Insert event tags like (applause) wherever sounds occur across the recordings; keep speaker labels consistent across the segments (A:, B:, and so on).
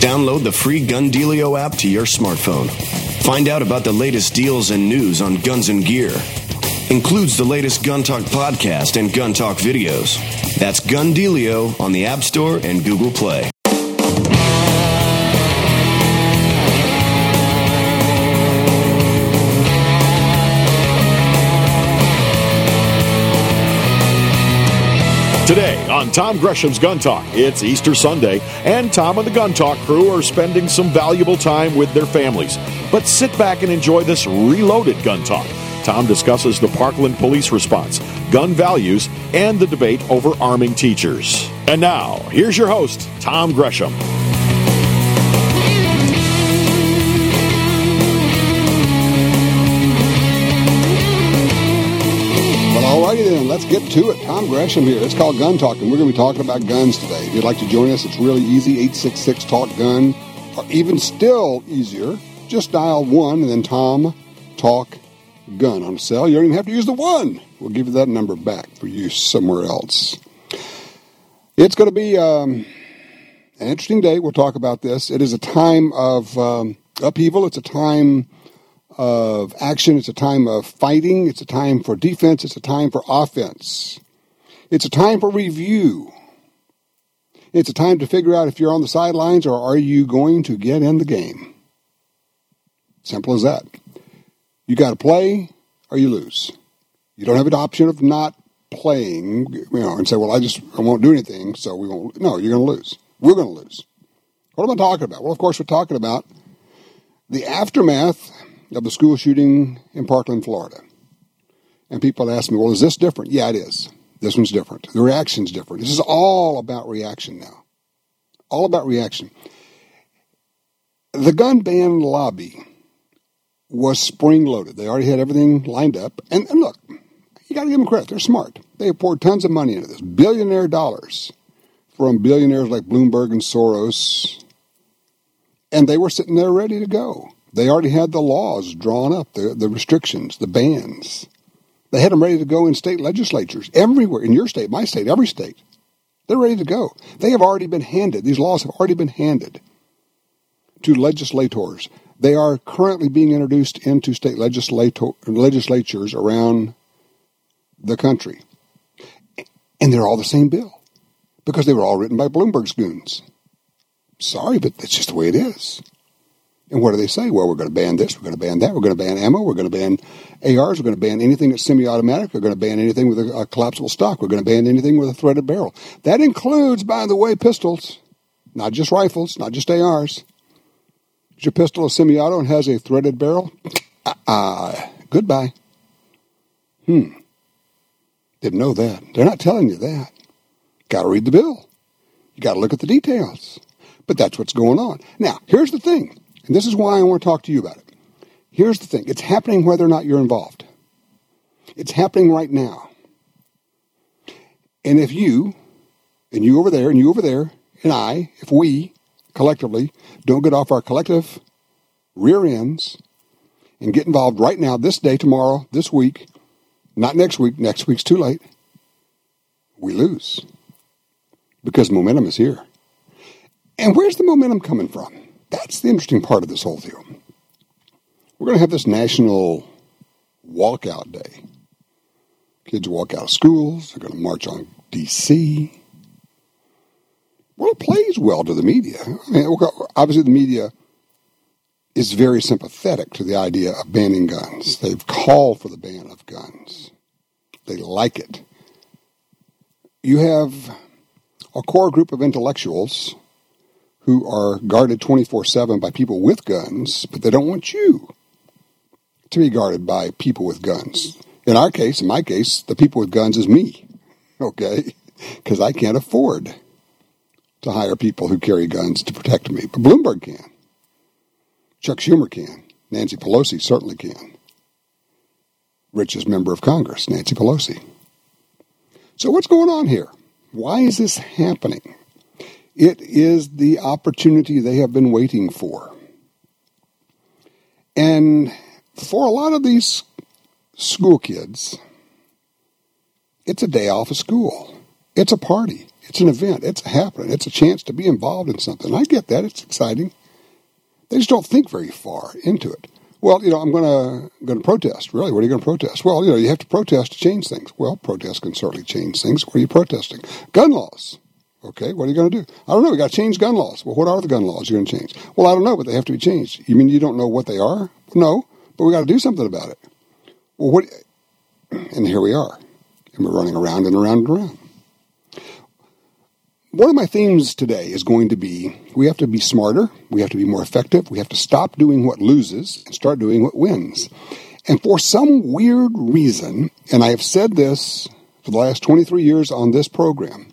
A: Download the free Gun Dealio app to your smartphone. Find out about the latest deals and news on guns and gear. Includes the latest Gun Talk podcast and Gun Talk videos. That's Gun Dealio on the App Store and Google Play.
B: On Tom Gresham's Gun Talk, it's Easter Sunday, and Tom and the Gun Talk crew are spending some valuable time with their families. But sit back and enjoy this reloaded Gun Talk. Tom discusses the Parkland police response, gun values, and the debate over arming teachers. And now, here's your host, Tom Gresham.
C: Let's get to it. Tom Gresham here. It's called Gun Talk, and we're going to be talking about guns today. If you'd like to join us, it's really easy 866 Talk Gun, or even still easier, just dial 1 and then Tom Talk Gun on the cell. You don't even have to use the 1. We'll give you that number back for use somewhere else. It's going to be um, an interesting day. We'll talk about this. It is a time of um, upheaval, it's a time of action. It's a time of fighting. It's a time for defense. It's a time for offense. It's a time for review. It's a time to figure out if you're on the sidelines or are you going to get in the game. Simple as that. You got to play or you lose. You don't have an option of not playing, you know, and say, "Well, I just I won't do anything, so we won't." No, you're going to lose. We're going to lose. What am I talking about? Well, of course, we're talking about the aftermath of the school shooting in Parkland, Florida. And people ask me, well, is this different? Yeah, it is. This one's different. The reaction's different. This is all about reaction now. All about reaction. The gun ban lobby was spring loaded. They already had everything lined up. And, and look, you got to give them credit. They're smart. They have poured tons of money into this, billionaire dollars from billionaires like Bloomberg and Soros. And they were sitting there ready to go. They already had the laws drawn up, the, the restrictions, the bans. They had them ready to go in state legislatures everywhere, in your state, my state, every state. They're ready to go. They have already been handed, these laws have already been handed to legislators. They are currently being introduced into state legislator, legislatures around the country. And they're all the same bill because they were all written by Bloomberg's goons. Sorry, but that's just the way it is. And what do they say? Well, we're going to ban this, we're going to ban that, we're going to ban ammo, we're going to ban ARs, we're going to ban anything that's semi-automatic, we're going to ban anything with a, collapsible stock, we're going to ban anything with a threaded barrel. That includes, by the way, pistols, not just rifles, not just ARs. Is your pistol a semi-auto and has a threaded barrel? Ah, (laughs) uh, goodbye. Hmm. Didn't know that. They're not telling you that. Got to read the bill. You got to look at the details. But that's what's going on. Now, here's the thing. And this is why I want to talk to you about it. Here's the thing it's happening whether or not you're involved, it's happening right now. And if you, and you over there, and you over there, and I, if we collectively don't get off our collective rear ends and get involved right now, this day, tomorrow, this week, not next week, next week's too late, we lose. Because momentum is here. And where's the momentum coming from? That's the interesting part of this whole deal. We're going to have this national walkout day. Kids walk out of schools. They're going to march on D.C. Well, it plays well to the media. I mean, obviously, the media is very sympathetic to the idea of banning guns. They've called for the ban of guns. They like it. You have a core group of intellectuals who are guarded 24 7 by people with guns, but they don't want you to be guarded by people with guns. In our case, in my case, the people with guns is me, okay? (laughs) Because I can't afford to hire people who carry guns to protect me. But Bloomberg can. Chuck Schumer can. Nancy Pelosi certainly can. Richest member of Congress, Nancy Pelosi. So, what's going on here? Why is this happening? It is the opportunity they have been waiting for. And for a lot of these school kids, it's a day off of school. It's a party. It's an event. It's a happening. It's a chance to be involved in something. I get that. It's exciting. They just don't think very far into it. Well, you know, I'm going to going to protest. Really, what are you going to protest? Well, you know, you have to protest to change things. Well, protest can certainly change things. What are you protesting? Gun laws. Okay, what are you going to do? I don't know. We got to change gun laws. Well, what are the gun laws you're going to change? Well, I don't know, but they have to be changed. You mean you don't know what they are? No, but we got to do something about it. Well, what? And here we are, and we're running around and around and around. One of my themes today is going to be we have to be smarter, we have to be more effective, we have to stop doing what loses and start doing what wins. And for some weird reason, and I have said this for the last 23 years on this program,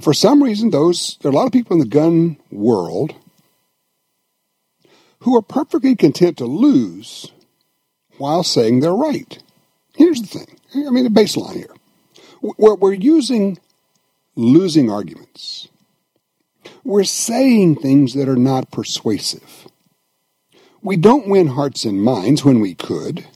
C: for some reason, those there are a lot of people in the gun world who are perfectly content to lose while saying they're right. Here's the thing. I mean, the baseline here. We're, we're using losing arguments. We're saying things that are not persuasive. We don't win hearts and minds when we could.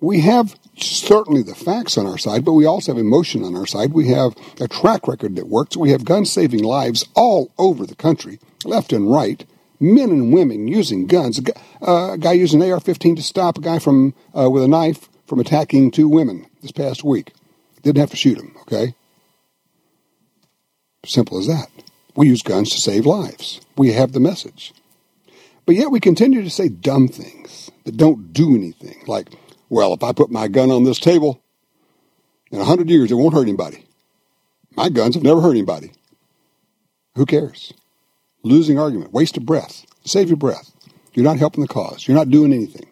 C: We have certainly the facts on our side, but we also have emotion on our side. We have a track record that works. We have guns saving lives all over the country, left and right. Men and women using guns. A, guy, uh, guy using an AR-15 to stop a guy from uh, with a knife from attacking two women this past week. Didn't have to shoot him. Okay, Simple as that. We use guns to save lives. We have the message. But yet we continue to say dumb things that don't do anything. Like, well, if I put my gun on this table, in a hundred years it won't hurt anybody. My guns have never hurt anybody. Who cares? Losing argument, waste of breath. Save your breath. You're not helping the cause. You're not doing anything.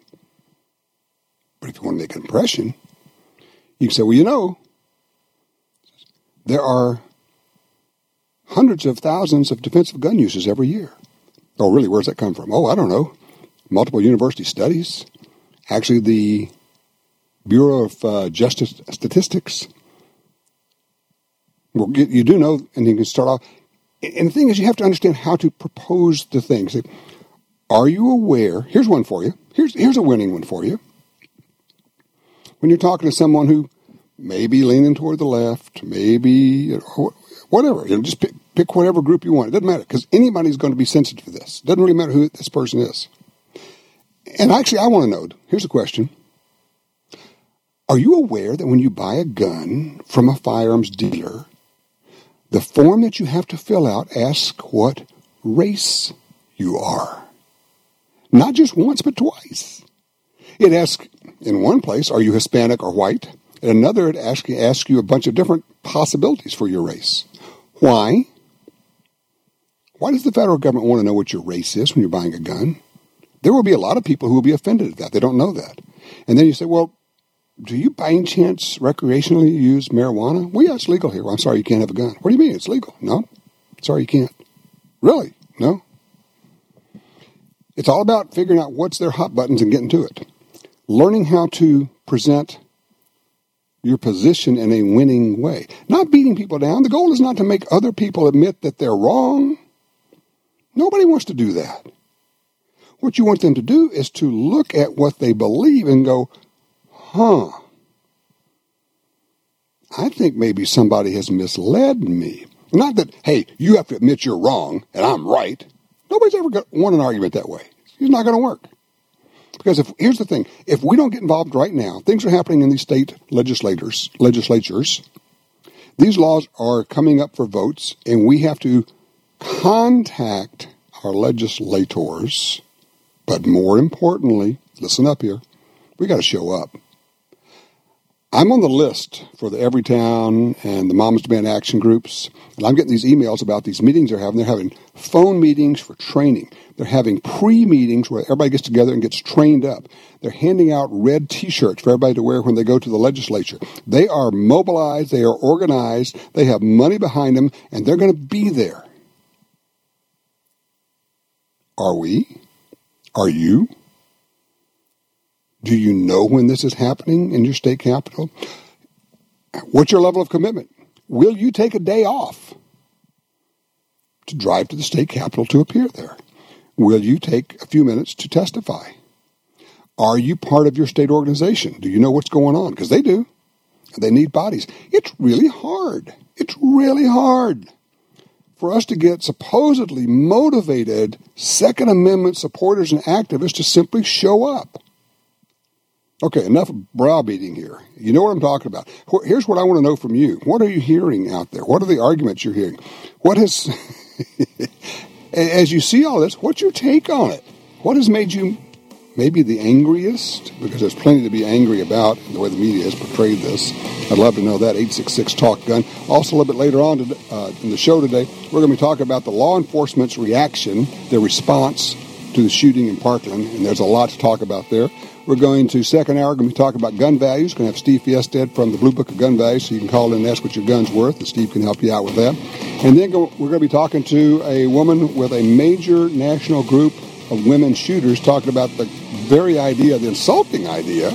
C: But if you want to make an impression, you can say, well, you know, there are hundreds of thousands of defensive gun uses every year. Oh, really? Where's that come from? Oh, I don't know. Multiple university studies. Actually, the Bureau of uh, Justice Statistics. Well, you do know, and you can start off. And the thing is, you have to understand how to propose the things. Are you aware? Here's one for you. Here's here's a winning one for you. When you're talking to someone who may be leaning toward the left, maybe whatever. You know, just pick, pick whatever group you want. It doesn't matter because anybody's going to be sensitive to this. It doesn't really matter who this person is. And actually, I want to know. Here's a question: Are you aware that when you buy a gun from a firearms dealer, the form that you have to fill out asks what race you are? Not just once, but twice. It asks in one place, "Are you Hispanic or white?" In another, it asks, asks you a bunch of different possibilities for your race. Why? Why does the federal government want to know what your race is when you're buying a gun? There will be a lot of people who will be offended at that. They don't know that. And then you say, well, do you by any chance recreationally use marijuana? Well, yeah, it's legal here. Well, I'm sorry, you can't have a gun. What do you mean? It's legal. No. Sorry, you can't. Really? No. It's all about figuring out what's their hot buttons and getting to it. Learning how to present your position in a winning way. Not beating people down. The goal is not to make other people admit that they're wrong. Nobody wants to do that. What you want them to do is to look at what they believe and go, huh, I think maybe somebody has misled me. Not that, hey, you have to admit you're wrong and I'm right. Nobody's ever won an argument that way. It's not going to work. Because if here's the thing, if we don't get involved right now, things are happening in these state legislators, legislatures. These laws are coming up for votes, and we have to contact our legislators. But more importantly, listen up here, we got to show up. I'm on the list for the Everytown and the Moms Demand Action groups, and I'm getting these emails about these meetings they're having. They're having phone meetings for training. They're having pre-meetings where everybody gets together and gets trained up. They're handing out red T-shirts for everybody to wear when they go to the legislature. They are mobilized. They are organized. They have money behind them, and they're going to be there. Are we? Are you? Do you know when this is happening in your state capital? What's your level of commitment? Will you take a day off to drive to the state capitol to appear there? Will you take a few minutes to testify? Are you part of your state organization? Do you know what's going on? Because they do. They need bodies. It's really hard. It's really hard for us to get supposedly motivated Second Amendment supporters and activists to simply show up. Okay, enough browbeating here. You know what I'm talking about. Here's what I want to know from you. What are you hearing out there? What are the arguments you're hearing? What has, (laughs) as you see all this, what's your take on it? What has made you maybe the angriest? Because there's plenty to be angry about the way the media has portrayed this. I'd love to know that. 866 Talk Gun. Also, a little bit later on uh, in the show today, we're going to be talking about the law enforcement's reaction, their response to the shooting in Parkland, and there's a lot to talk about there. We're going to second hour, going to be talking about gun values. Going to have Steve Fjestad from the Blue Book of Gun Values, so you can call in and ask what your gun's worth, and Steve can help you out with that. And then go, we're going to be talking to a woman with a major national group of women shooters talking about the very idea, the insulting idea,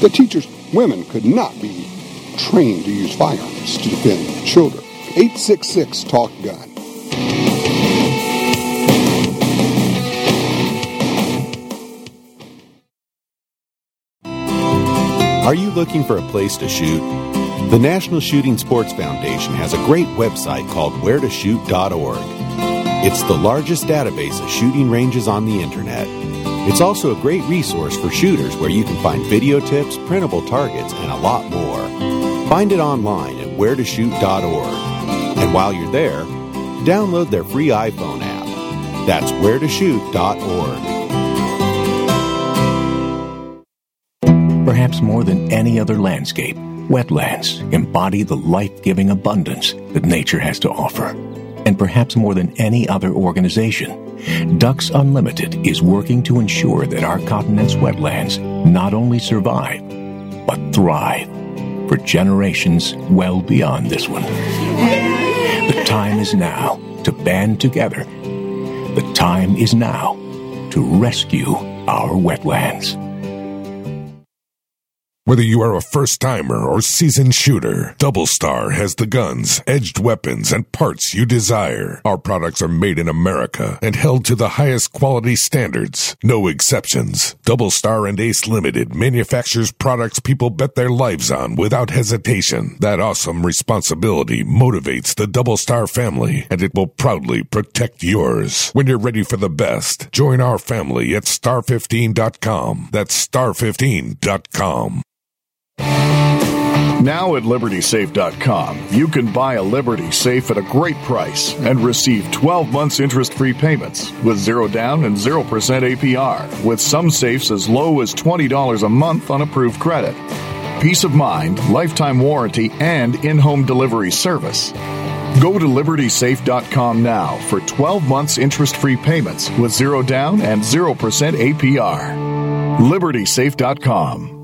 C: that teachers, women, could not be trained to use firearms to defend children. 866 Talk Gun.
D: Are you looking for a place to shoot? The National Shooting Sports Foundation has a great website called wheretoshoot.org. It's the largest database of shooting ranges on the internet. It's also a great resource for shooters where you can find video tips, printable targets, and a lot more. Find it online at wheretoshoot.org. And while you're there, download their free iPhone app. That's wheretoshoot.org.
E: Perhaps more than any other landscape, wetlands embody the life giving abundance that nature has to offer. And perhaps more than any other organization, Ducks Unlimited is working to ensure that our continent's wetlands not only survive, but thrive for generations well beyond this one. The time is now to band together. The time is now to rescue our wetlands.
F: Whether you are a first timer or seasoned shooter, Double Star has the guns, edged weapons, and parts you desire. Our products are made in America and held to the highest quality standards. No exceptions. Double Star and Ace Limited manufactures products people bet their lives on without hesitation. That awesome responsibility motivates the Double Star family, and it will proudly protect yours. When you're ready for the best, join our family at star15.com. That's star15.com.
B: Now at LibertySafe.com, you can buy a Liberty Safe at a great price and receive 12 months interest free payments with zero down and 0% APR, with some safes as low as $20 a month on approved credit. Peace of mind, lifetime warranty, and in home delivery service. Go to libertysafe.com now for 12 months interest free payments with zero down and 0% APR. LibertySafe.com.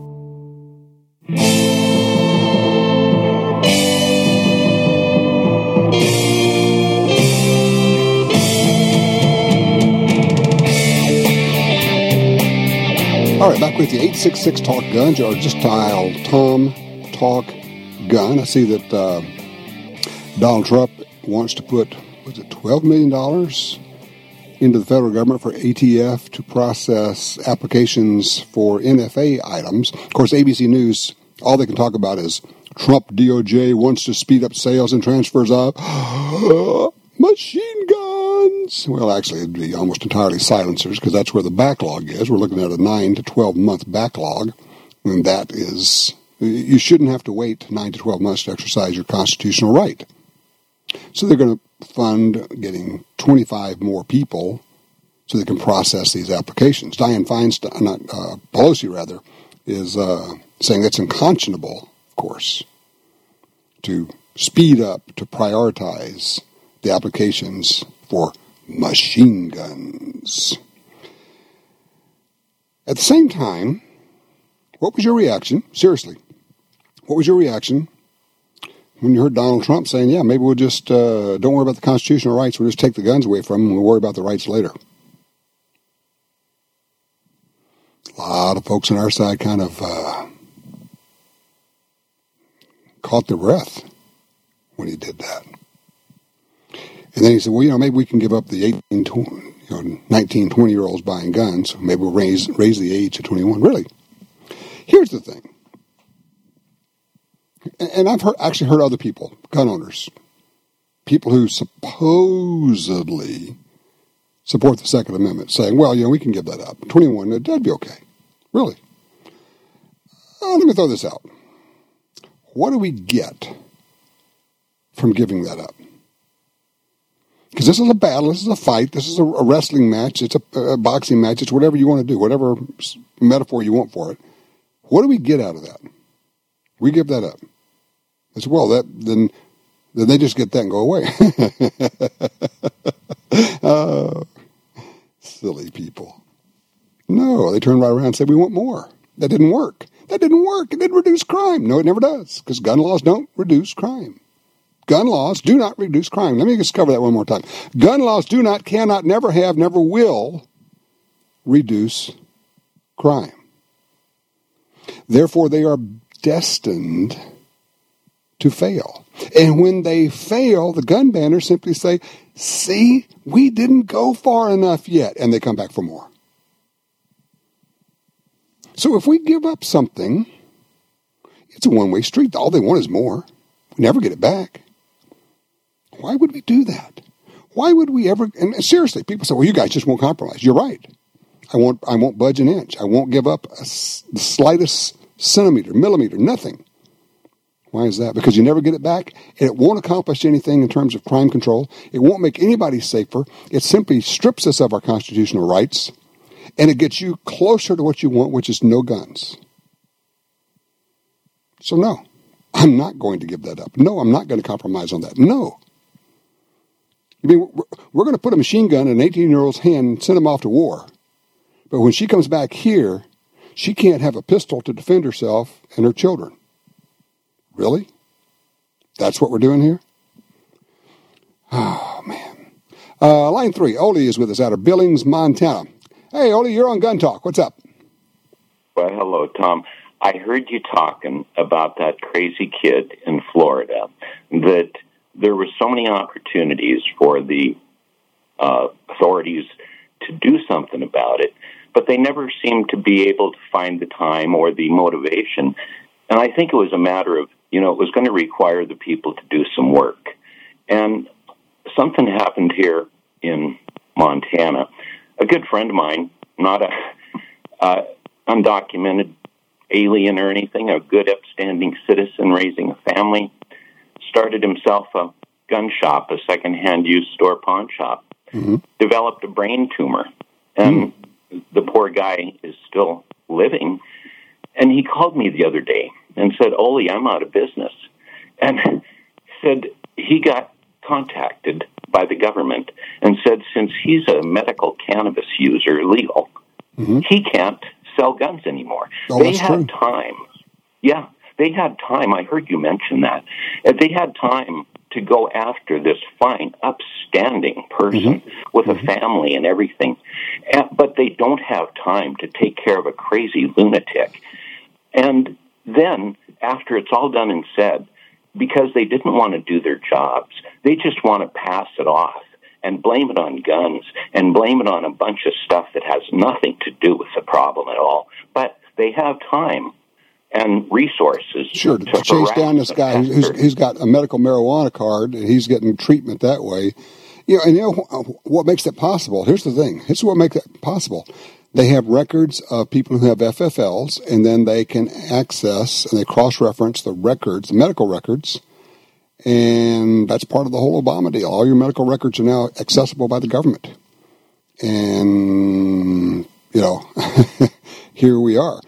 C: All right, back with you. 866 Talk Guns, or just dial Tom Talk Gun. I see that uh, Donald Trump wants to put, was it $12 million into the federal government for ATF to process applications for NFA items. Of course, ABC News, all they can talk about is Trump DOJ wants to speed up sales and transfers of (gasps) machine Well, actually, it'd be almost entirely silencers because that's where the backlog is. We're looking at a 9 to 12 month backlog, and that is, you shouldn't have to wait 9 to 12 months to exercise your constitutional right. So they're going to fund getting 25 more people so they can process these applications. Dianne Feinstein, not uh, Pelosi, rather, is uh, saying that's unconscionable, of course, to speed up, to prioritize the applications for machine guns. At the same time, what was your reaction? Seriously, what was your reaction when you heard Donald Trump saying, "Yeah, maybe we'll just uh, don't worry about the constitutional rights. We'll just take the guns away from them. and We'll worry about the rights later." A lot of folks on our side kind of uh, caught their breath when he did that. And then he said, well, you know, maybe we can give up the 18, 20, you know, 19, 20 year olds buying guns. Maybe we'll raise, raise the age to 21. Really? Here's the thing. And I've heard, actually heard other people, gun owners, people who supposedly support the Second Amendment saying, well, you know, we can give that up. 21, that'd be okay. Really. Uh, let me throw this out. What do we get from giving that up? Because this is a battle, this is a fight, this is a, wrestling match, it's a, a, boxing match, it's whatever you want to do, whatever metaphor you want for it. What do we get out of that? We give that up. As well, that then then they just get that and go away. uh, (laughs) silly people. No, they turn right around and say, we want more. That didn't work. That didn't work. It didn't reduce crime. No, it never does, because gun laws don't reduce crime. Gun laws do not reduce crime. Let me just cover that one more time. Gun laws do not, cannot, never have, never will reduce crime. Therefore, they are destined to fail. And when they fail, the gun banners simply say, See, we didn't go far enough yet. And they come back for more. So if we give up something, it's a one way street. All they want is more. We never get it back. Why would we do that? Why would we ever? And seriously, people say, "Well, you guys just won't compromise." You're right. I won't. I won't budge an inch. I won't give up a, the slightest centimeter, millimeter, nothing. Why is that? Because you never get it back, and it won't accomplish anything in terms of crime control. It won't make anybody safer. It simply strips us of our constitutional rights, and it gets you closer to what you want, which is no guns. So, no, I'm not going to give that up. No, I'm not going to compromise on that. No. I mean, we're going to put a machine gun in an 18 year old's hand and send him off to war. But when she comes back here, she can't have a pistol to defend herself and her children. Really? That's what we're doing here? Oh, man. Uh, line three, Oli is with us out of Billings, Montana. Hey, Oli, you're on Gun Talk. What's up?
G: Well, hello, Tom. I heard you talking about that crazy kid in Florida that there were so many opportunities for the uh, authorities to do something about it, but they never seemed to be able to find the time or the motivation. And I think it was a matter of, you know, it was going to require the people to do some work. And something happened here in Montana. A good friend of mine, not a uh, undocumented alien or anything, a good, upstanding citizen raising a family, started himself a gun shop, a secondhand used store pawn shop, mm-hmm. developed a brain tumor, and mm. the poor guy is still living. And he called me the other day and said, Oli, I'm out of business. And (laughs) said he got contacted by the government and said since he's a medical cannabis user legal, mm-hmm. he can't sell guns anymore.
C: Oh,
G: they had
C: true.
G: time. Yeah, they had time. I heard you mention that. They had time to go after this fine, upstanding person mm-hmm. with mm-hmm. a family and everything. But they don't have time to take care of a crazy lunatic. And then, after it's all done and said, because they didn't want to do their jobs, they just want to pass it off and blame it on guns and blame it on a bunch of stuff that has nothing to do with the problem at all. But they have time and resources.
C: Sure, to, to chase down this guy who's, who's got a medical marijuana card and he's getting treatment that way. You know, and you know uh, what makes that possible? Here's the thing. This is what makes that possible. They have records of people who have FFLs, and then they can access and they cross-reference the records, the medical records, and that's part of the whole Obama deal. All your medical records are now accessible by the government, and you know, (laughs) here we are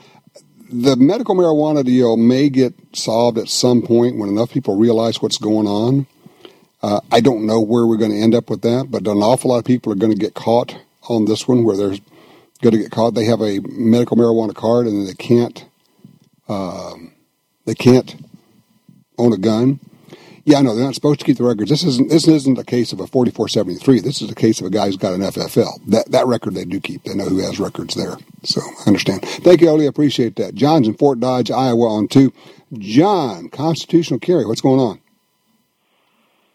C: the medical marijuana deal may get solved at some point when enough people realize what's going on. Uh, I don't know where we're going to end up with that, but an awful lot of people are going to get caught on this one where they're going to get caught. They have a medical marijuana card and they can't um, they can't own a gun. Yeah, no, they're not supposed to keep the records. This isn't this isn't a case of a 4473. This is a case of a guy who's got an FFL. That that record they do keep. They know who has records there. So I understand. Thank you, Oli. I appreciate that. John's in Fort Dodge, Iowa, on two. John, constitutional carry. What's going on?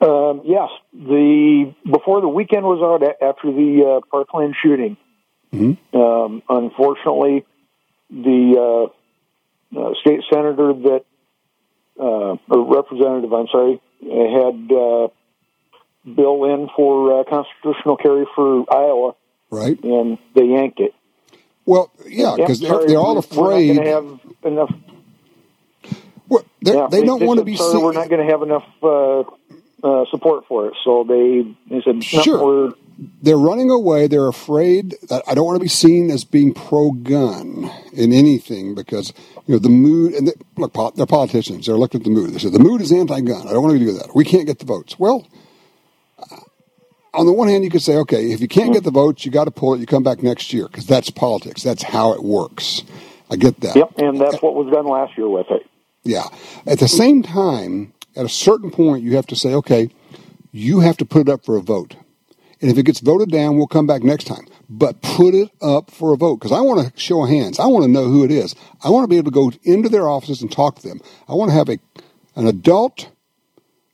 H: Um, yes, the before the weekend was out after the uh, Parkland shooting. Mm-hmm. Um, unfortunately, the uh, uh, state senator that uh, or representative, I'm sorry, had uh, bill in for uh, constitutional carry for Iowa,
C: right?
H: And they yanked it.
C: Well, yeah, because they're, they're all afraid.
H: We're not have enough.
C: Well,
H: yeah,
C: they don't
H: they
C: want to be seen.
H: We're not going to have enough uh, uh, support for it, so they they said, no,
C: Sure. They're running away. They're afraid that I don't want to be seen as being pro-gun in anything because you know the mood. And they, look, they're politicians. They're looking at the mood. They said the mood is anti-gun. I don't want to do that. We can't get the votes. Well, uh, on the one hand, you could say, okay, if you can't get the votes, you got to pull it. You come back next year because that's politics. That's how it works. I get that.
H: Yep, and that's what was done last year with it.
C: Yeah. At the same time, at a certain point, you have to say, okay, you have to put it up for a vote. And if it gets voted down, we'll come back next time. But put it up for a vote because I want to show hands. I want to know who it is. I want to be able to go into their offices and talk to them. I want to have a an adult,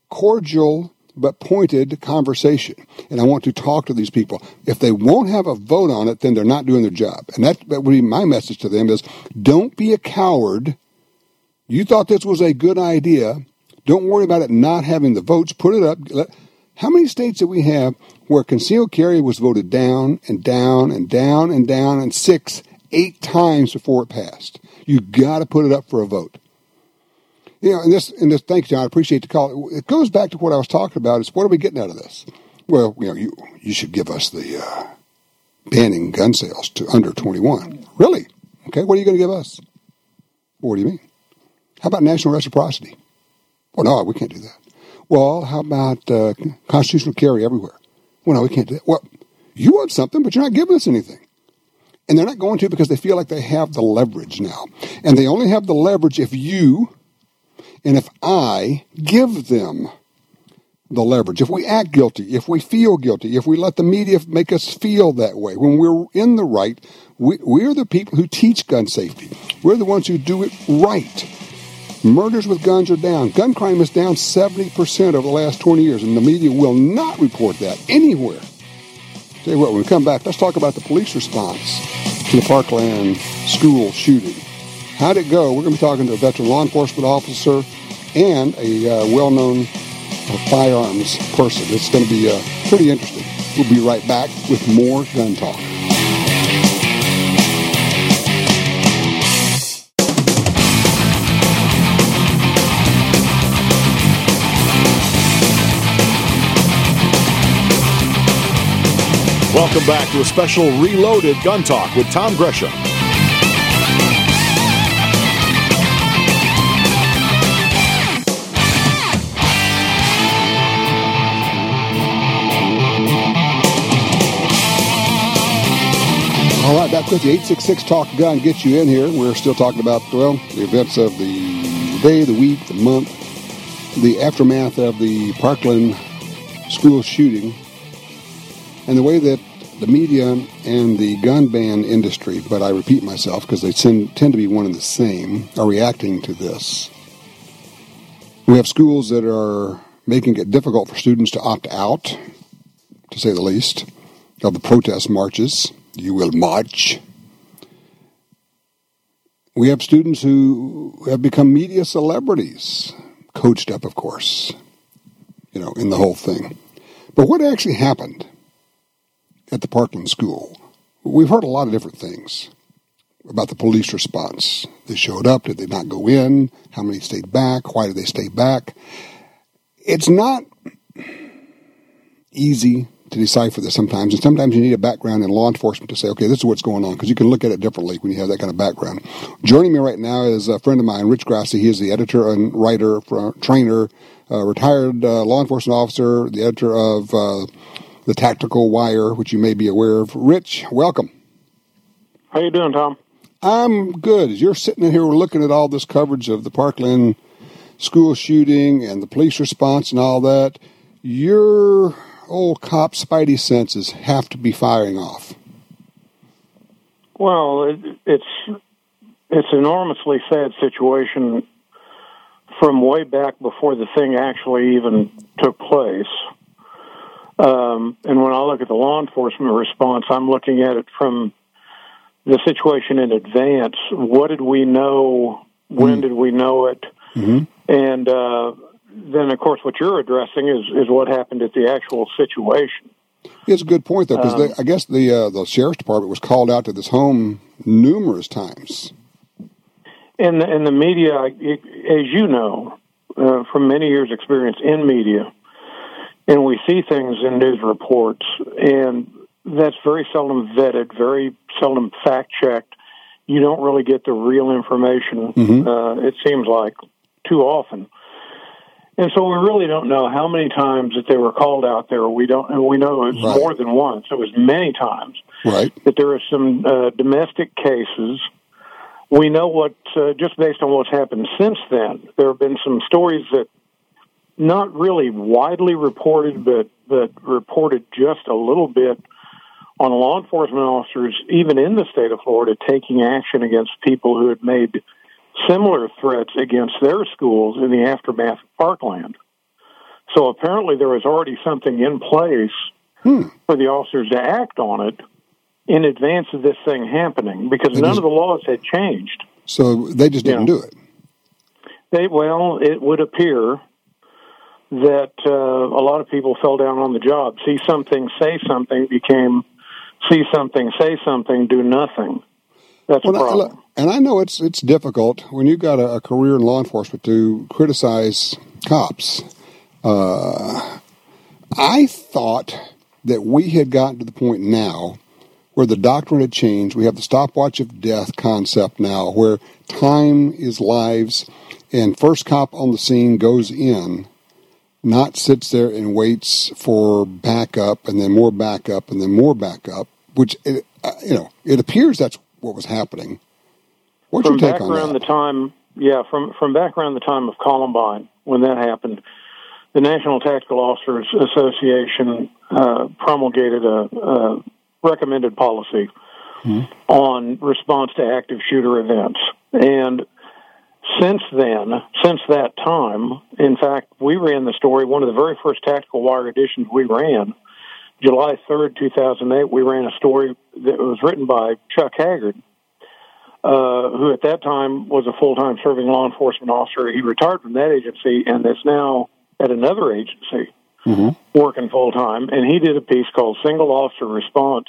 C: cordial but pointed conversation, and I want to talk to these people. If they won't have a vote on it, then they're not doing their job. And that, that would be my message to them: is don't be a coward. You thought this was a good idea. Don't worry about it not having the votes. Put it up. How many states do we have where concealed carry was voted down and down and down and down and six, eight times before it passed? You got to put it up for a vote. You know, and this, and this, thanks, John. I appreciate the call. It goes back to what I was talking about. Is what are we getting out of this? Well, you know, you you should give us the uh, banning gun sales to under twenty one. Really? Okay. What are you going to give us? What do you mean? How about national reciprocity? Well, no, we can't do that. Well, how about uh, constitutional carry everywhere? Well, no, we can't do that. Well, you want something, but you're not giving us anything. And they're not going to because they feel like they have the leverage now. And they only have the leverage if you and if I give them the leverage. If we act guilty, if we feel guilty, if we let the media make us feel that way, when we're in the right, we, we're the people who teach gun safety. We're the ones who do it right. Murders with guns are down. Gun crime is down 70% over the last 20 years, and the media will not report that anywhere. Tell you what, when we come back, let's talk about the police response to the Parkland school shooting. How'd it go? We're going to be talking to a veteran law enforcement officer and a uh, well known uh, firearms person. It's going to be uh, pretty interesting. We'll be right back with more gun talk.
B: Welcome back to a special Reloaded Gun Talk with Tom Gresham.
C: All right, back with you. 866 Talk Gun gets you in here. We're still talking about, well, the events of the day, the week, the month, the aftermath of the Parkland school shooting, and the way that the media and the gun ban industry, but I repeat myself because they tend, tend to be one and the same, are reacting to this. We have schools that are making it difficult for students to opt out, to say the least, of the protest marches. You will march. We have students who have become media celebrities, coached up, of course, you know, in the whole thing. But what actually happened at the Parkland School? We've heard a lot of different things about the police response. They showed up, did they not go in? How many stayed back? Why did they stay back? It's not easy to decipher this sometimes, and sometimes you need a background in law enforcement to say, okay, this is what's going on, because you can look at it differently when you have that kind of background. Joining me right now is a friend of mine, Rich Grassi. He is the editor and writer, for, trainer, uh, retired uh, law enforcement officer, the editor of uh, the Tactical Wire, which you may be aware of. Rich, welcome.
H: How you doing, Tom?
C: I'm good. As you're sitting in here looking at all this coverage of the Parkland school shooting and the police response and all that, your old cop spidey senses have to be firing off.
H: Well, it, it's it's enormously sad situation from way back before the thing actually even took place. Um, and when I look at the law enforcement response, I'm looking at it from the situation in advance. What did we know? When did we know it?
C: Mm-hmm.
H: And uh, then of course what you're addressing is is what happened at the actual situation.
C: It's a good point though, because um, I guess the uh, the sheriff's department was called out to this home numerous times.
H: In the, in the media, as you know, uh, from many years' experience in media, and we see things in news reports, and that's very seldom vetted, very seldom fact checked. You don't really get the real information. Mm-hmm. Uh, it seems like too often. And so we really don't know how many times that they were called out there. We don't, and we know it's right. more than once. It was many times.
C: Right.
H: That there are some uh, domestic cases. We know what, uh, just based on what's happened since then, there have been some stories that not really widely reported, but but reported just a little bit on law enforcement officers, even in the state of Florida, taking action against people who had made similar threats against their schools in the aftermath of Parkland. So apparently there was already something in place hmm. for the officers to act on it in advance of this thing happening because they none just, of the laws had changed.
C: So they just didn't do it.
H: They well, it would appear that uh, a lot of people fell down on the job. See something, say something became see something, say something, do nothing. That's well, a problem.
C: And I know it's it's difficult when you've got a, a career in law enforcement to criticize cops. Uh, I thought that we had gotten to the point now where the doctrine had changed. We have the stopwatch of death concept now, where time is lives, and first cop on the scene goes in, not sits there and waits for backup, and then more backup, and then more backup. Which it, uh, you know, it appears that's what was happening. What's
H: from
C: your take
H: back around
C: the
H: time, yeah, from from back around the time of Columbine when that happened, the National Tactical Officers Association uh, promulgated a, a, recommended policy mm-hmm. on response to active shooter events, and since then, since that time, in fact, we ran the story. One of the very first Tactical Wire editions we ran July 3rd, 2008, we ran a story that was written by Chuck Haggard, uh, who at that time was a full time serving law enforcement officer. He retired from that agency and is now at another agency mm-hmm. working full time. And he did a piece called Single Officer Response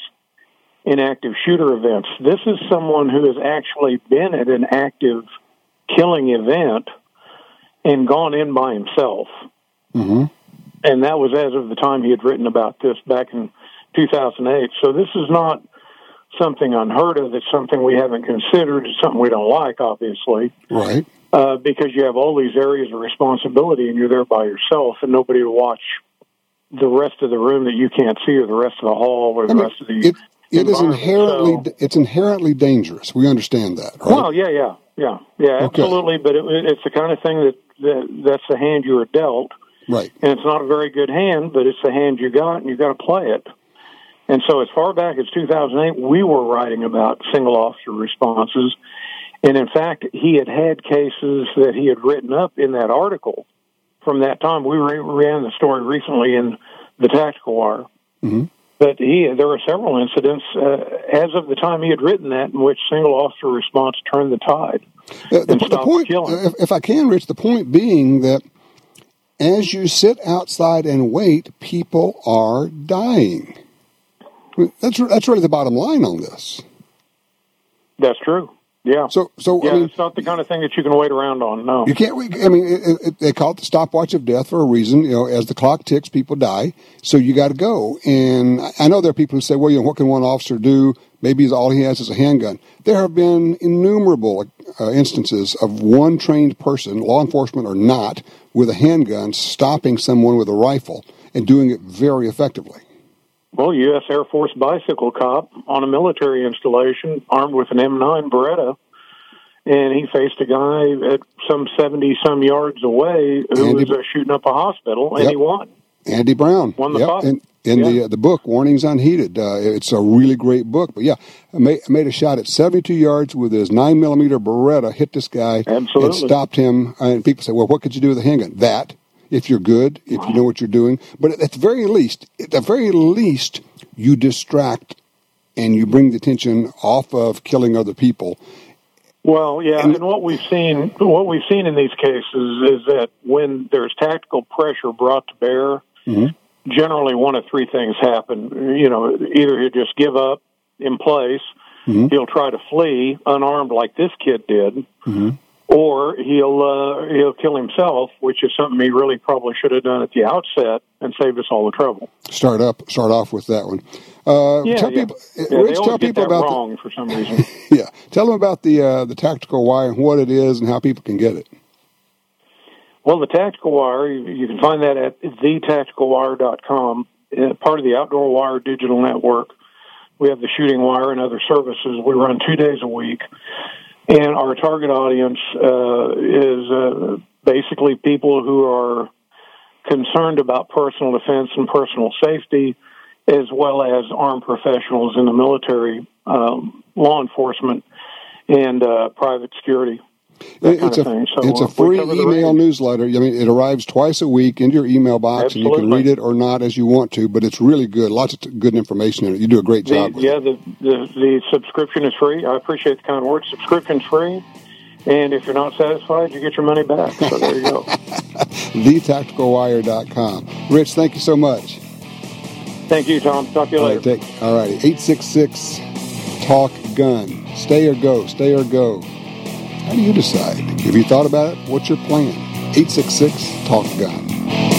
H: in Active Shooter Events. This is someone who has actually been at an active killing event and gone in by himself. Mm-hmm and that was as of the time he had written about this back in 2008. So this is not something unheard of. It's something we haven't considered. It's something we don't like, obviously.
C: Right.
H: Uh, because you have all these areas of responsibility and you're there by yourself and nobody to watch the rest of the room that you can't see or the rest of the hall or the I mean, rest of the
C: it, it is inherently so, it's inherently dangerous. We understand that, right?
H: Well, yeah, yeah, yeah, yeah, okay. absolutely. But it, it's the kind of thing that, that that's the hand you were dealt,
C: Right.
H: And it's not a very good hand, but it's the hand you got, and you've got to play it. And so, as far back as 2008, we were writing about single officer responses. And in fact, he had had cases that he had written up in that article from that time. We ran the story recently in the Tactical Wire. Mm-hmm. But he, there were several incidents uh, as of the time he had written that in which single officer response turned the tide uh, the, and stopped the
C: point,
H: killing.
C: If, if I can, Rich, the point being that as you sit outside and wait, people are dying. That's that's really the bottom line on this.
H: That's true. Yeah.
C: So, so
H: yeah,
C: I mean,
H: it's not the kind of thing that you can wait around on. No,
C: you can't. I mean, it, it, they call it the stopwatch of death for a reason. You know, as the clock ticks, people die. So you got to go. And I know there are people who say, "Well, you know, what can one officer do? Maybe all he has is a handgun." There have been innumerable uh, instances of one trained person, law enforcement or not, with a handgun, stopping someone with a rifle and doing it very effectively.
H: Well, U.S. Air Force bicycle cop on a military installation, armed with an M9 Beretta, and he faced a guy at some seventy some yards away who Andy, was uh, shooting up a hospital, and
C: yep.
H: he won.
C: Andy Brown
H: won the
C: yep.
H: fight.
C: And, in yeah. the uh, the book Warnings Unheeded, uh, it's a really great book. But yeah, I made, made a shot at seventy two yards with his nine millimeter Beretta, hit this guy,
H: Absolutely.
C: and stopped him. And people say, "Well, what could you do with a handgun?" That if you're good, if you know what you're doing. But at the very least, at the very least, you distract and you bring the attention off of killing other people
H: Well, yeah, and, and what we've seen, what we've seen in these cases is that when there's tactical pressure brought to bear, mm-hmm. generally one of three things happen. You know, either he'll just give up in place, mm-hmm. he'll try to flee unarmed like this kid did, mm-hmm or he'll uh, he'll kill himself, which is something he really probably should have done at the outset and saved us all the trouble.
C: Start up, start off with that one. Uh,
H: yeah,
C: tell
H: yeah.
C: people,
H: yeah,
C: Rich,
H: tell people
C: about
H: wrong
C: the,
H: for some (laughs) reason.
C: yeah, tell them about the uh, the tactical wire and what it is and how people can get it.
H: Well, the tactical wire you, you can find that at thetacticalwire.com, uh, part of the Outdoor Wire digital network. We have the shooting wire and other services. We run two days a week and our target audience uh, is uh, basically people who are concerned about personal defense and personal safety, as well as armed professionals in the military, um, law enforcement, and uh, private security.
C: It's a, so, it's a uh, free email newsletter. I mean, it arrives twice a week into your email box,
H: Absolutely.
C: and you can read it or not as you want to. But it's really good. Lots of t- good information in it. You do a great job.
H: The, yeah, the, the, the subscription is free. I appreciate the kind words. Subscription's free, and if you're not satisfied, you get your money back. So there you go. (laughs)
C: TheTacticalWire.com. Rich, thank you so much.
H: Thank you, Tom. Talk to you
C: all
H: later.
C: Right, take, all righty. Eight six six talk gun. Stay or go. Stay or go. How do you decide? Have you thought about it? What's your plan? 866 Talk Gun.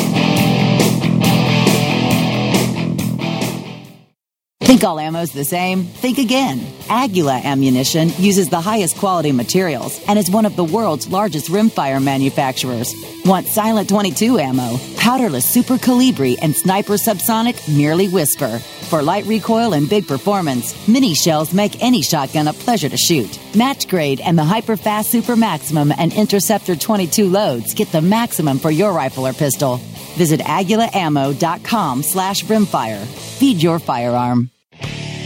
I: Think all ammo's the same? Think again. Aguila ammunition uses the highest quality materials and is one of the world's largest rimfire manufacturers. Want silent 22 ammo, powderless super Colibri, and sniper subsonic merely whisper. For light recoil and big performance, mini shells make any shotgun a pleasure to shoot. Match grade and the hyper fast super maximum and interceptor 22 loads get the maximum for your rifle or pistol. Visit aguilaammo.com slash rimfire. Feed your firearm.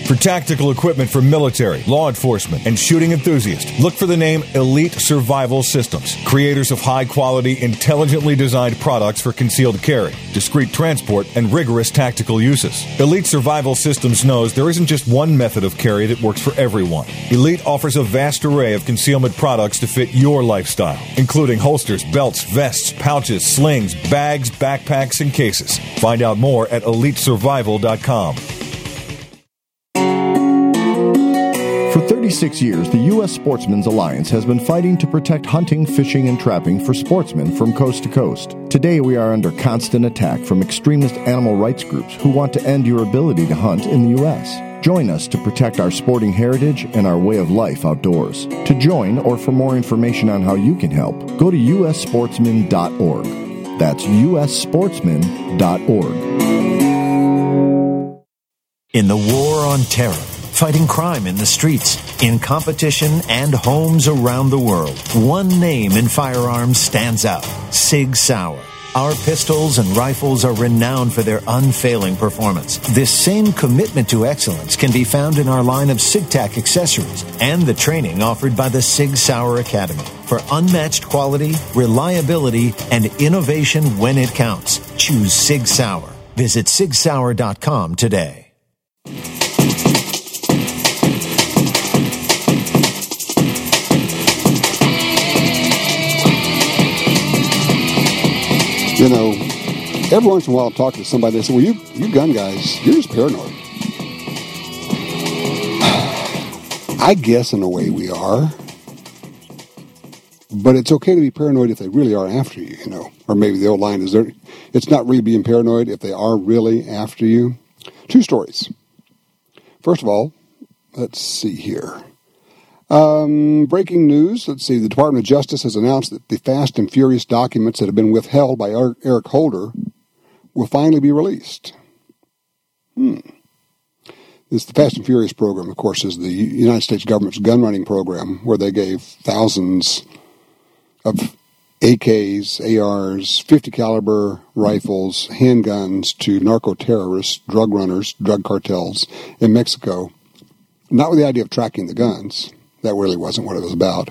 J: For tactical equipment for military, law enforcement, and shooting enthusiasts, look for the name Elite Survival Systems, creators of high quality, intelligently designed products for concealed carry, discreet transport, and rigorous tactical uses. Elite Survival Systems knows there isn't just one method of carry that works for everyone. Elite offers a vast array of concealment products to fit your lifestyle, including holsters, belts, vests, pouches, slings, bags, backpacks, and cases. Find out more at EliteSurvival.com.
K: For 36 years, the U.S. Sportsmen's Alliance has been fighting to protect hunting, fishing, and trapping for sportsmen from coast to coast. Today, we are under constant attack from extremist animal rights groups who want to end your ability to hunt in the U.S. Join us to protect our sporting heritage and our way of life outdoors. To join or for more information on how you can help, go to ussportsman.org. That's ussportsman.org.
L: In the war on terror, fighting crime in the streets, in competition, and homes around the world. One name in firearms stands out Sig Sauer. Our pistols and rifles are renowned for their unfailing performance. This same commitment to excellence can be found in our line of SIGTAC accessories and the training offered by the Sig Sauer Academy. For unmatched quality, reliability, and innovation when it counts, choose Sig Sauer. Visit sigsauer.com today.
C: You know, every once in a while, I'll talk to somebody. They say, "Well, you you gun guys, you're just paranoid." (sighs) I guess in a way we are, but it's okay to be paranoid if they really are after you. You know, or maybe the old line is there. It's not really being paranoid if they are really after you. Two stories. First of all, let's see here. Um, breaking news. Let's see. The Department of Justice has announced that the Fast and Furious documents that have been withheld by Eric Holder will finally be released. Hmm. This the Fast and Furious program, of course, is the United States government's gun running program, where they gave thousands of AKs, ARs, 50 caliber rifles, handguns to narco terrorists, drug runners, drug cartels in Mexico. Not with the idea of tracking the guns, that really wasn't what it was about.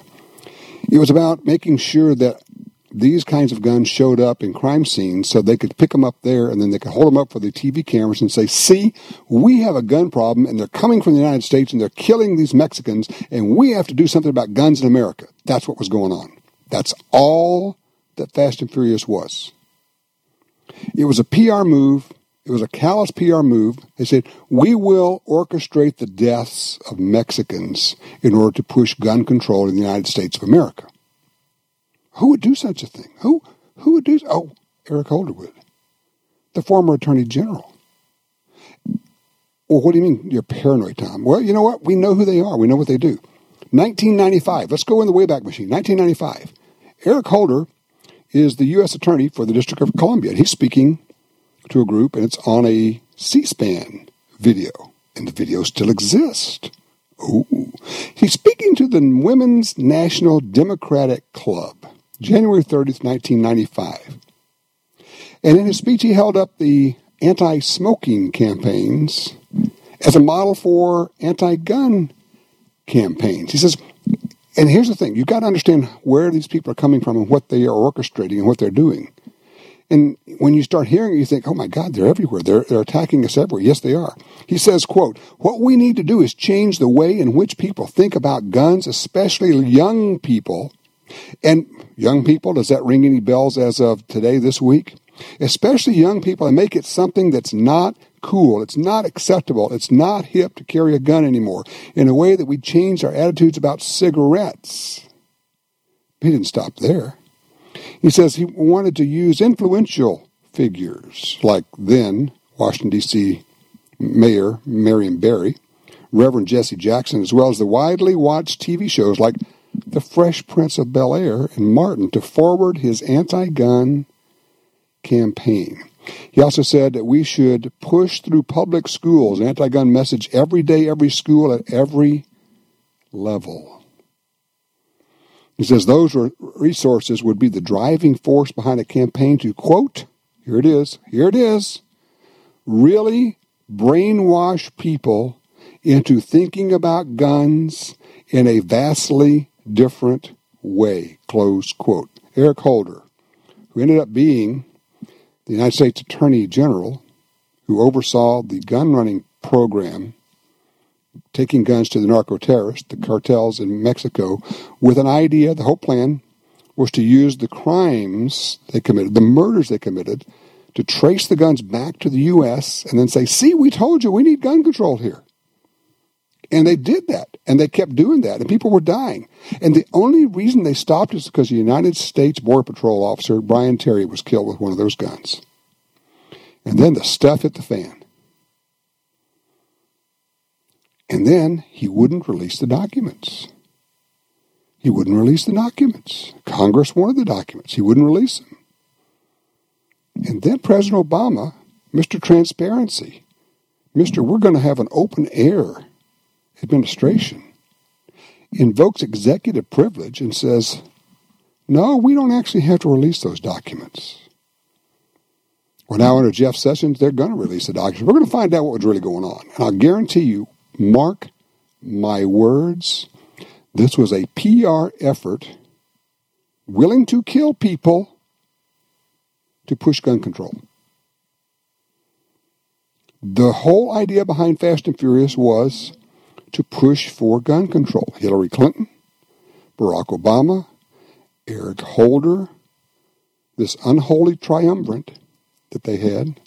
C: It was about making sure that these kinds of guns showed up in crime scenes so they could pick them up there and then they could hold them up for the TV cameras and say, see, we have a gun problem and they're coming from the United States and they're killing these Mexicans and we have to do something about guns in America. That's what was going on. That's all that Fast and Furious was. It was a PR move. It was a callous PR move. They said, we will orchestrate the deaths of Mexicans in order to push gun control in the United States of America. Who would do such a thing? Who who would do? Oh, Eric Holder would, the former Attorney General. Well, what do you mean you're paranoid, Tom? Well, you know what? We know who they are. We know what they do. 1995. Let's go in the Wayback Machine. 1995. Eric Holder is the U.S. Attorney for the District of Columbia. and He's speaking to a group, and it's on a C-SPAN video, and the video still exists. Ooh. He's speaking to the Women's National Democratic Club. January 30th, 1995. And in his speech, he held up the anti smoking campaigns as a model for anti gun campaigns. He says, and here's the thing you've got to understand where these people are coming from and what they are orchestrating and what they're doing. And when you start hearing it, you think, oh my God, they're everywhere. They're, they're attacking us everywhere. Yes, they are. He says, quote, what we need to do is change the way in which people think about guns, especially young people, and young people, does that ring any bells as of today, this week? Especially young people, and make it something that's not cool. It's not acceptable. It's not hip to carry a gun anymore in a way that we changed our attitudes about cigarettes. He didn't stop there. He says he wanted to use influential figures like then Washington, D.C. Mayor Marion Barry, Reverend Jesse Jackson, as well as the widely watched TV shows like the Fresh Prince of Bel Air and Martin to forward his anti gun campaign. He also said that we should push through public schools anti gun message every day, every school, at every level. He says those resources would be the driving force behind a campaign to, quote, here it is, here it is, really brainwash people into thinking about guns in a vastly different way, close quote. Eric Holder, who ended up being the United States Attorney General, who oversaw the gun running program, taking guns to the narco terrorists, the cartels in Mexico, with an idea, the whole plan was to use the crimes they committed, the murders they committed, to trace the guns back to the U.S. and then say, see, we told you we need gun control here. And they did that, and they kept doing that, and people were dying. And the only reason they stopped is because the United States Border Patrol officer, Brian Terry, was killed with one of those guns. And then the stuff hit the fan. And then he wouldn't release the documents. He wouldn't release the documents. Congress wanted the documents. He wouldn't release them. And then President Obama, Mr. Transparency, Mr. We're going to have an open air administration invokes executive privilege and says, no, we don't actually have to release those documents. Well, now under Jeff Sessions, they're going to release the documents. We're going to find out what was really going on. And I'll guarantee you, mark my words, this was a PR effort willing to kill people to push gun control. The whole idea behind Fast and Furious was to push for gun control. Hillary Clinton, Barack Obama, Eric Holder, this unholy triumvirate that they had,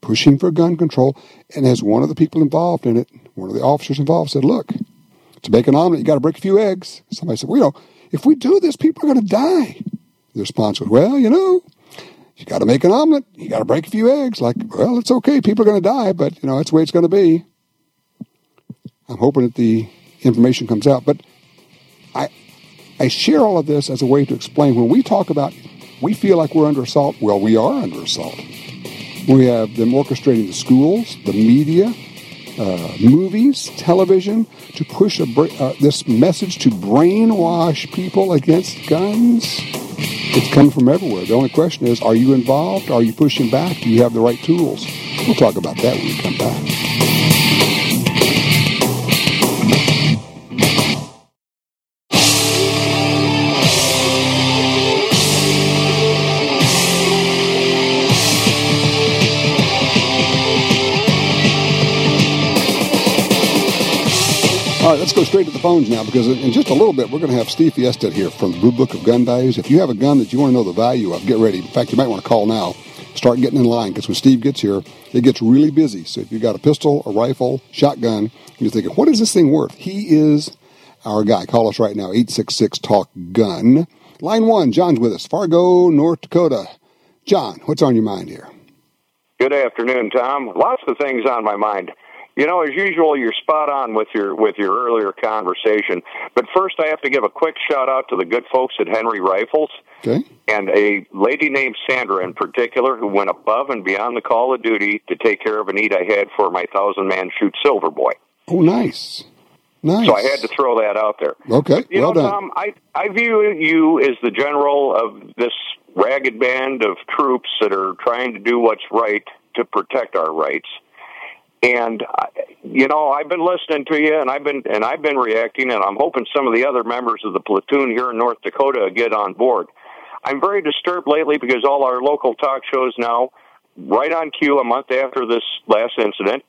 C: pushing for gun control. And as one of the people involved in it, one of the officers involved said, Look, to make an omelet, you got to break a few eggs. Somebody said, Well, you know, if we do this, people are going to die. The response was, Well, you know, you got to make an omelet. You got to break a few eggs. Like, well, it's okay. People are going to die, but, you know, that's the way it's going to be. I'm hoping that the information comes out. But I, I share all of this as a way to explain when we talk about we feel like we're under assault. Well, we are under assault. We have them orchestrating the schools, the media, uh, movies, television to push uh, this message to brainwash people against guns. It's coming from everywhere. The only question is, are you involved? Are you pushing back? Do you have the right tools? We'll talk about that when we come back. Go straight to the phones now because in just a little bit we're going to have Steve Fjestad here from the Blue Book of Gun Values. If you have a gun that you want to know the value of, get ready. In fact, you might want to call now. Start getting in line because when Steve gets here, it gets really busy. So if you've got a pistol, a rifle, shotgun, you're thinking, what is this thing worth? He is our guy. Call us right now, 866 Talk Gun. Line one, John's with us, Fargo, North Dakota. John, what's on your mind here?
M: Good afternoon, Tom. Lots of things on my mind. You know, as usual, you're spot on with your with your earlier conversation. But first, I have to give a quick shout out to the good folks at Henry Rifles,
C: okay.
M: and a lady named Sandra in particular, who went above and beyond the call of duty to take care of a need I had for my thousand man shoot Silver Boy.
C: Oh, nice, nice.
M: So I had to throw that out there.
C: Okay,
M: you
C: well
M: know,
C: done.
M: Tom, I I view you as the general of this ragged band of troops that are trying to do what's right to protect our rights. And uh, you know, I've been listening to you, and I've been and I've been reacting, and I'm hoping some of the other members of the platoon here in North Dakota get on board. I'm very disturbed lately because all our local talk shows now, right on cue, a month after this last incident,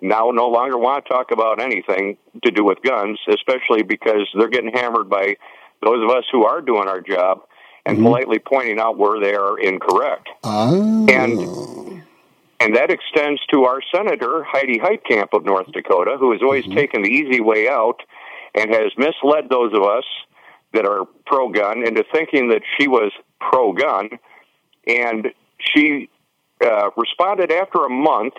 M: now no longer want to talk about anything to do with guns, especially because they're getting hammered by those of us who are doing our job and politely pointing out where they are incorrect.
C: Oh.
M: And and that extends to our senator Heidi Heitkamp of North Dakota, who has always taken the easy way out and has misled those of us that are pro gun into thinking that she was pro gun. And she uh, responded after a month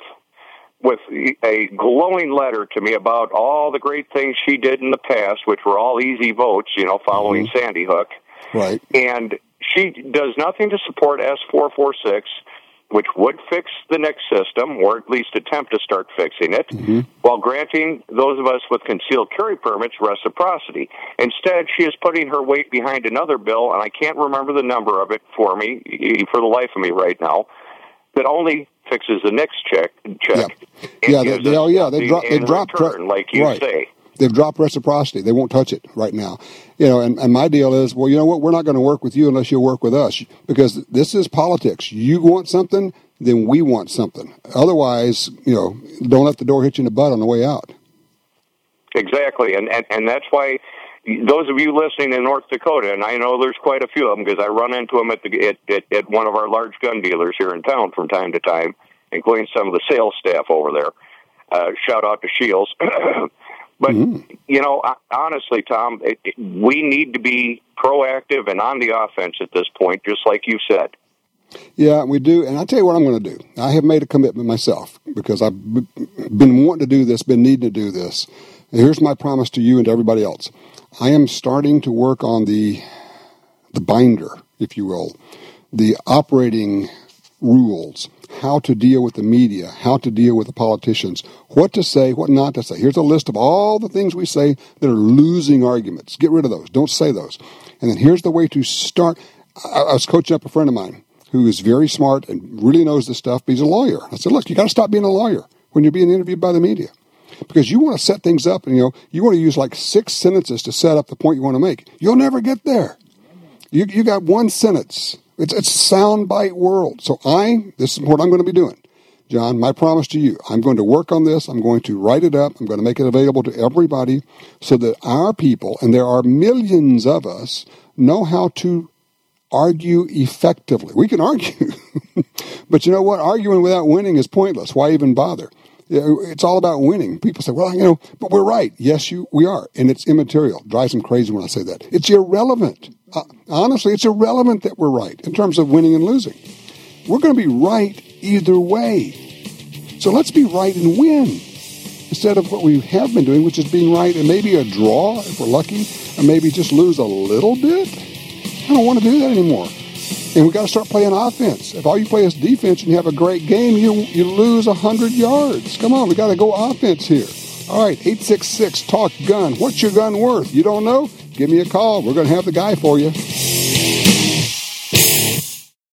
M: with a glowing letter to me about all the great things she did in the past, which were all easy votes, you know, following Sandy Hook.
C: Right.
M: And she does nothing to support S446, which would fix the NICS system, or at least attempt to start fixing it, mm-hmm. while granting those of us with concealed carry permits reciprocity. Instead, she is putting her weight behind another bill, and I can't remember the number of it for me, for the life of me right now, that only fixes the NICS check. check
C: Yeah, they, they, oh yeah, they dropped. They dropped.
M: return, like you
C: right.
M: say.
C: They've dropped reciprocity. They won't touch it right now. You know, and, and my deal is, well, you know what? We're not going to work with you unless you work with us because this is politics. You want something, then we want something. Otherwise, you know, don't let the door hit you in the butt on the way out.
M: Exactly, and, and and that's why those of you listening in North Dakota, and I know there's quite a few of them because I run into them at the at, at, at one of our large gun dealers here in town from time to time, including some of the sales staff over there. Uh, shout out to Shields. (clears throat) but hmm. you know, honestly, Tom, it, it, we need to be proactive and on the offense at this point, just like you said.
C: Yeah, we do. And I'll tell you what I'm going to do. I have made a commitment myself because I've been wanting to do this, been needing to do this. And here's my promise to you and to everybody else. I am starting to work on the the binder, if you will, the operating rules, how to deal with the media, how to deal with the politicians, what to say, what not to say. Here's a list of all the things we say that are losing arguments. Get rid of those. Don't say those. And then here's the way to start. I, I was coaching up a friend of mine who is very smart and really knows this stuff, but he's a lawyer. I said, look, you got to stop being a lawyer when you're being interviewed by the media because you want to set things up and you know you want to use like six sentences to set up the point you want to make. You'll never get there. You you got one sentence. It's it's soundbite world. So I this is what I'm going to be doing. John, my promise to you, I'm going to work on this. I'm going to write it up. I'm going to make it available to everybody so that our people, and there are millions of us, know how to argue effectively. We can argue, (laughs) but you know what? Arguing without winning is pointless. Why even bother? It's all about winning. People say, well, you know, but we're right. Yes, you, we are. And it's immaterial. Drives them crazy when I say that. It's irrelevant. Uh, honestly, it's irrelevant that we're right in terms of winning and losing. We're going to be right either way. So let's be right and win instead of what we have been doing, which is being right and maybe a draw if we're lucky, and maybe just lose a little bit. I don't want to do that anymore. And we got to start playing offense. If all you play is defense and you have a great game, you you lose hundred yards. Come on, we got to go offense here. All right, eight six six talk gun. What's your gun worth? You don't know? Give me a call. We're going to have the guy for you.